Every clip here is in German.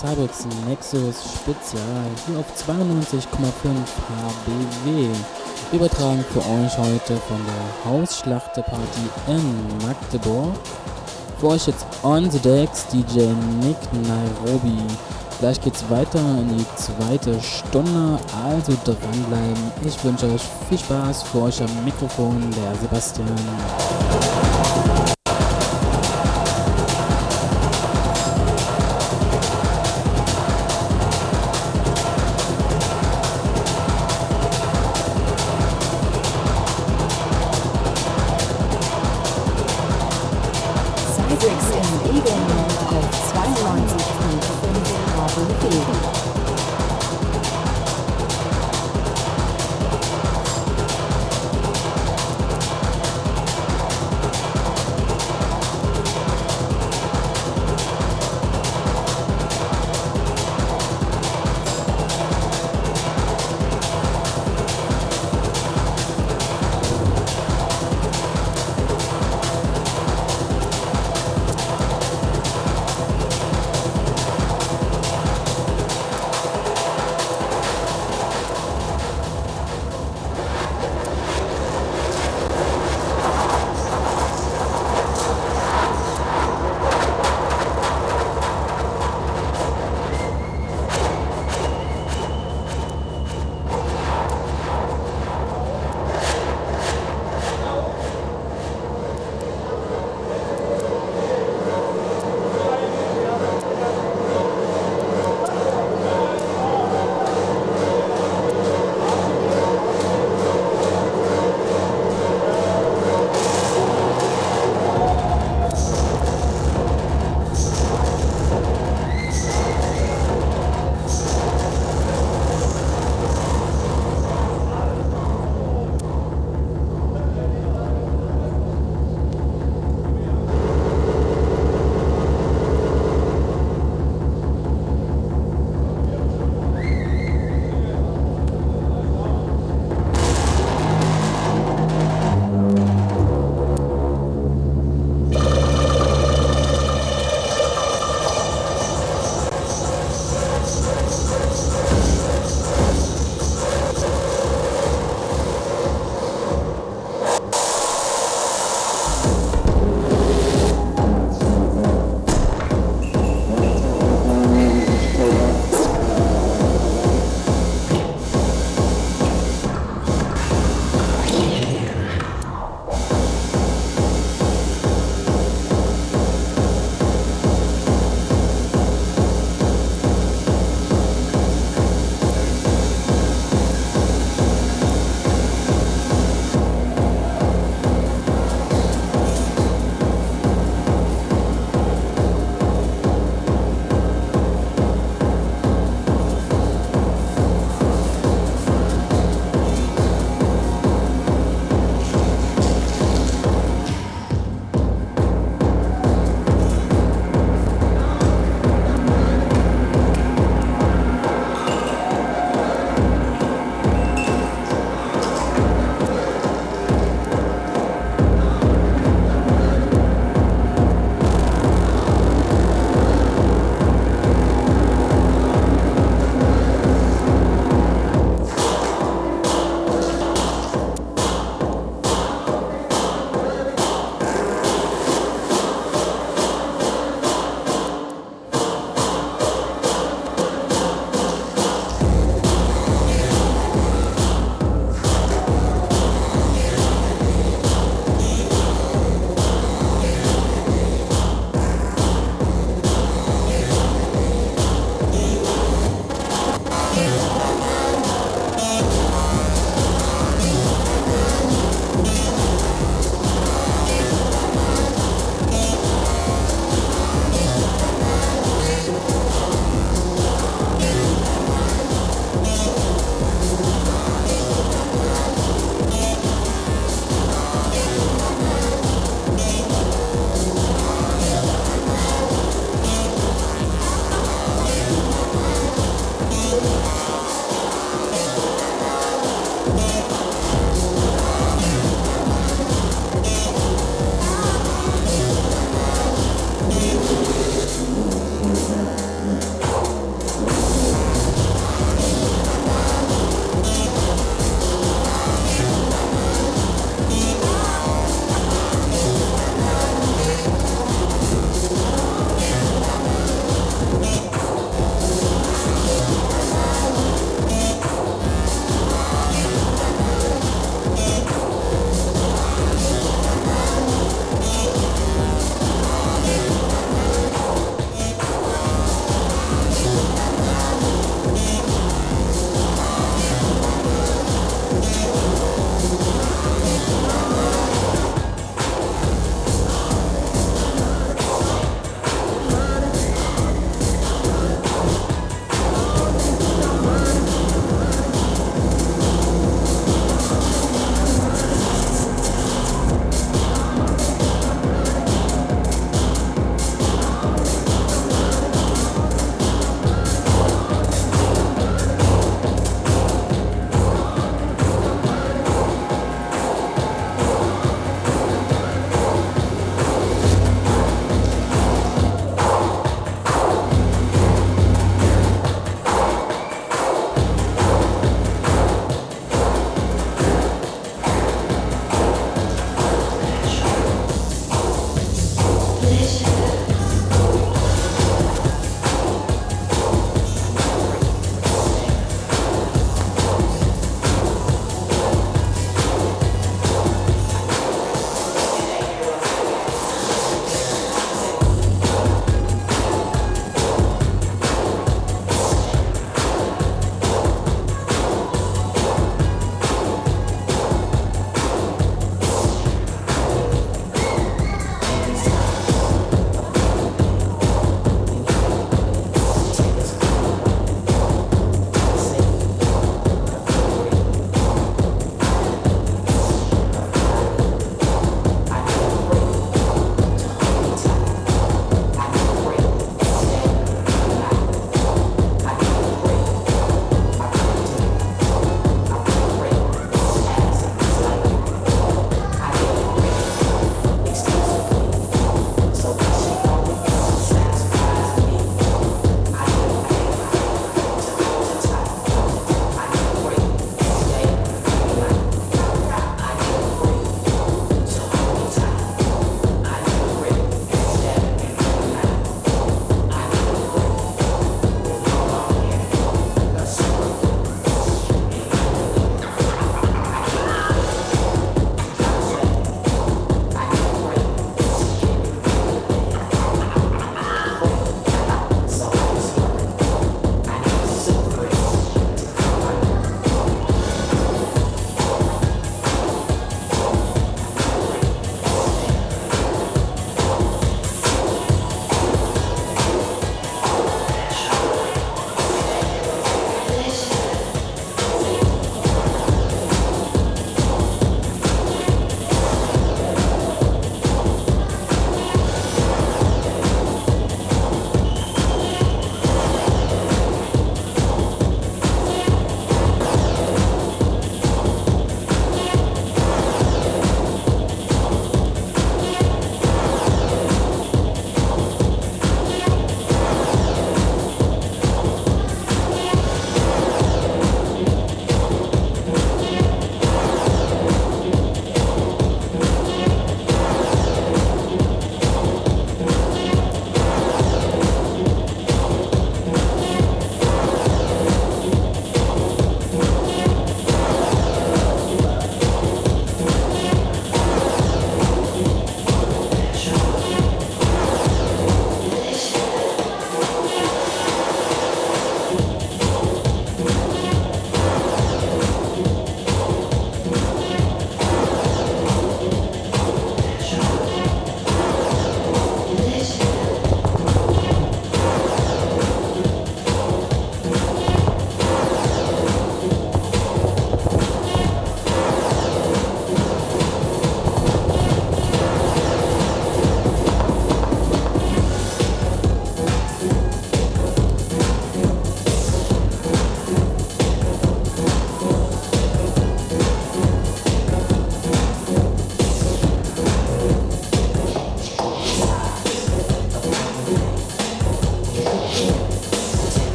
Cybex Nexus Spezial hier auf 92,5 HBW. Übertragen für euch heute von der Hausschlachteparty in Magdeburg. Für euch jetzt on the decks DJ Nick Nairobi. Gleich geht's weiter in die zweite Stunde, also dranbleiben. Ich wünsche euch viel Spaß. Für euch am Mikrofon der Sebastian.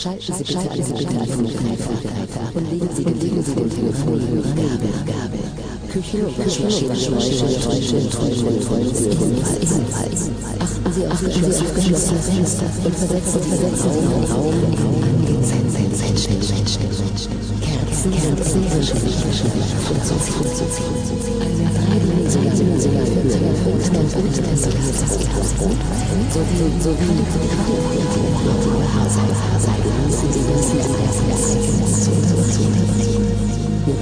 Schalten Sie bitte alle ab und legen Sie den Telefonhörer Gabel. Küchen- und Waschmaschinengeräusche ebenfalls. Achten Sie auf geschlossene Fenster und versetzen Sie den Raum in angezähnten Menschen. Kerzen, Kerzen sind nicht zuzuziehen. Eine dreidimensionale Höhe und ein Untertemperatur sowie sowie qualitative Haushalte genießen Sie das zu unterbrechen. Wir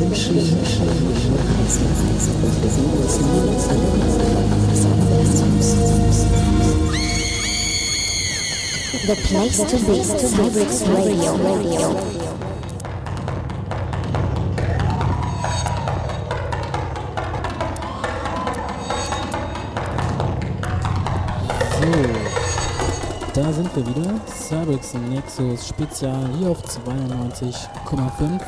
wünschen Ihnen schöne Reise und besuchen uns nun alle The place to be, Fabrics Radio. Radio. sind wir wieder. Cybex Nexus Spezial hier auf 92,5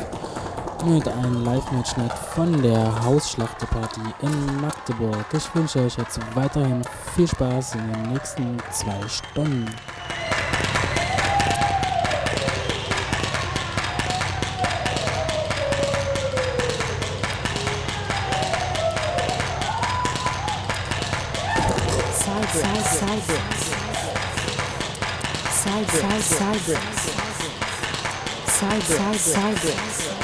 mit einem Live-Mitschnitt von der Hausschlachteparty in Magdeburg. Ich wünsche euch jetzt weiterhin viel Spaß in den nächsten zwei Stunden. Cyber. Cyber. saygı. Saygı. Saygı. Saygı. Saygı.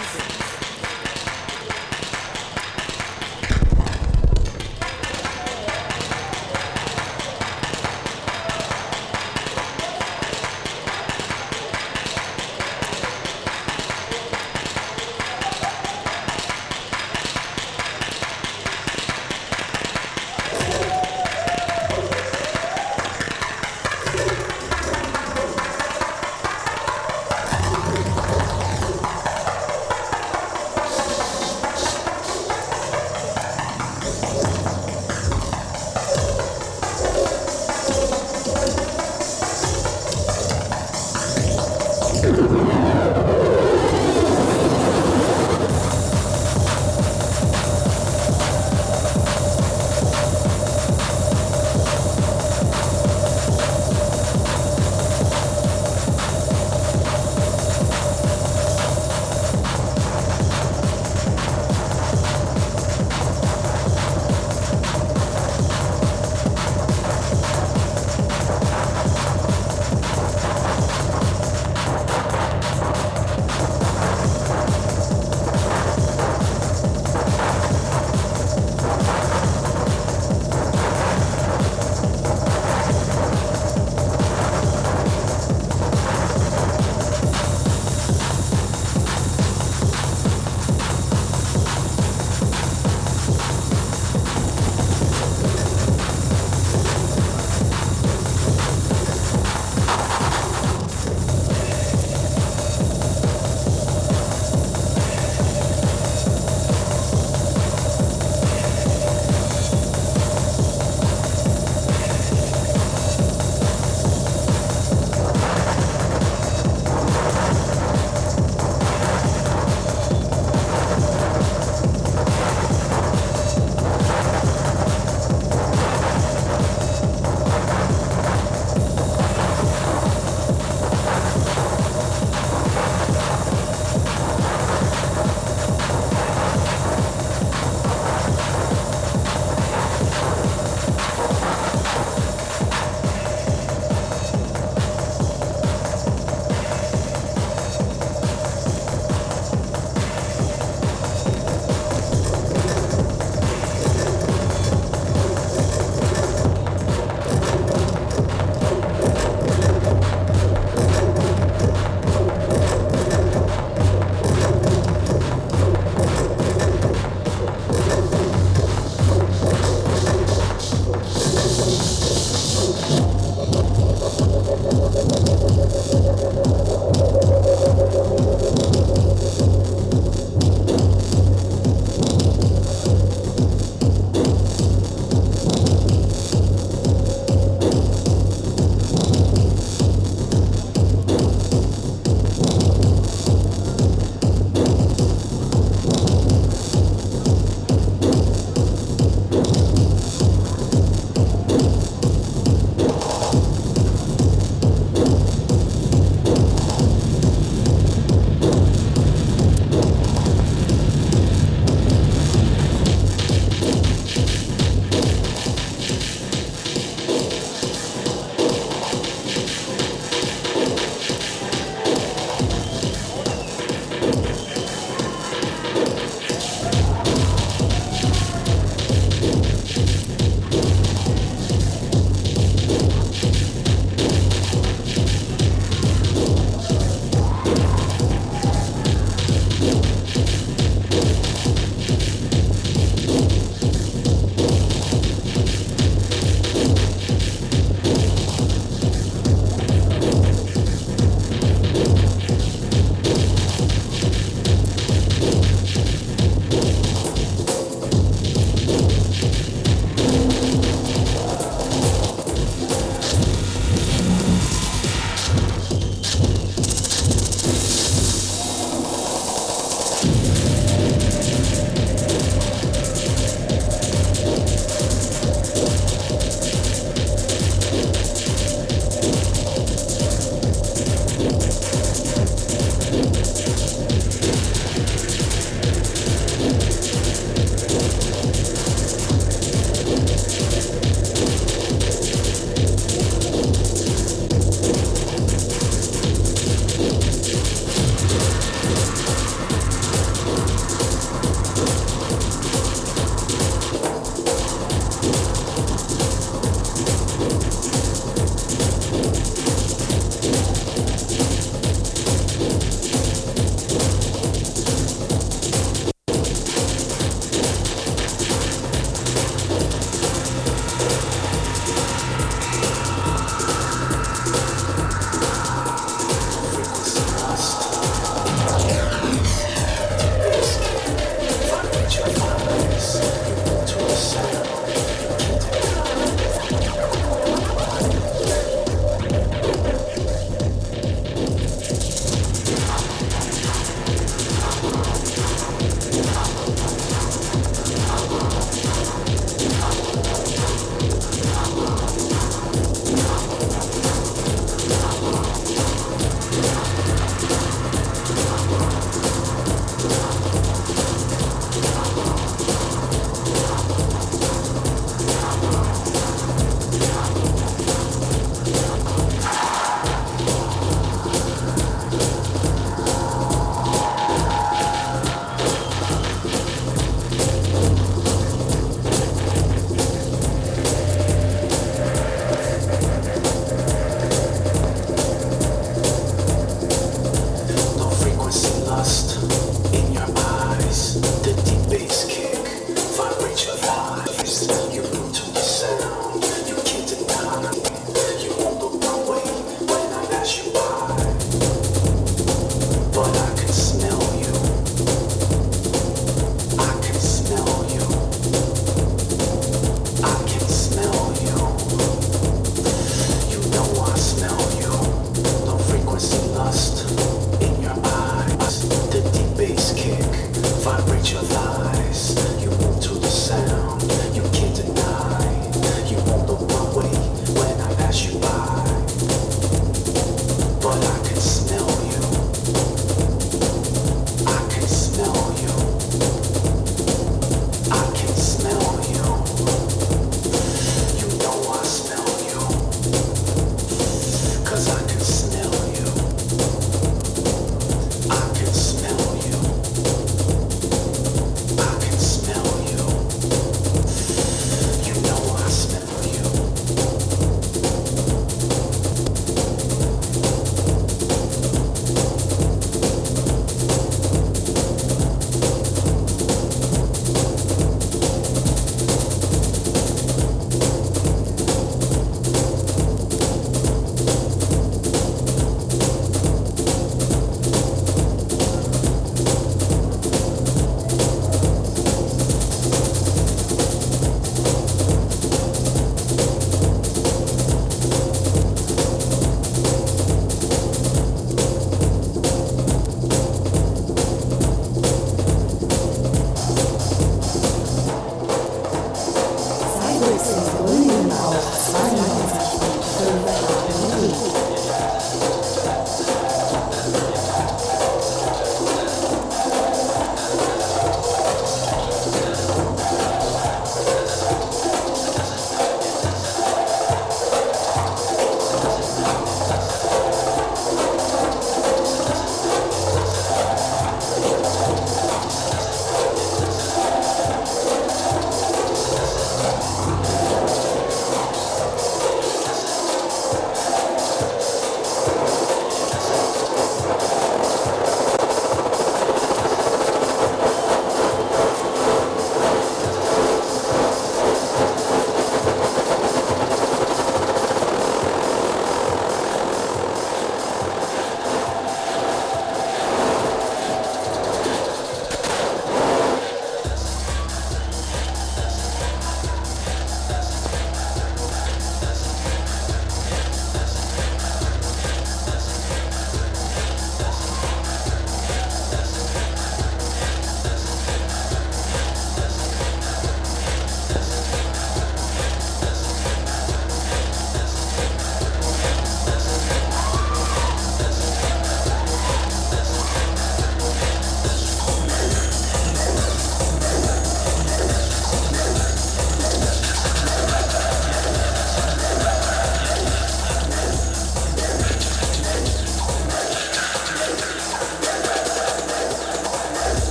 vibrate your thighs.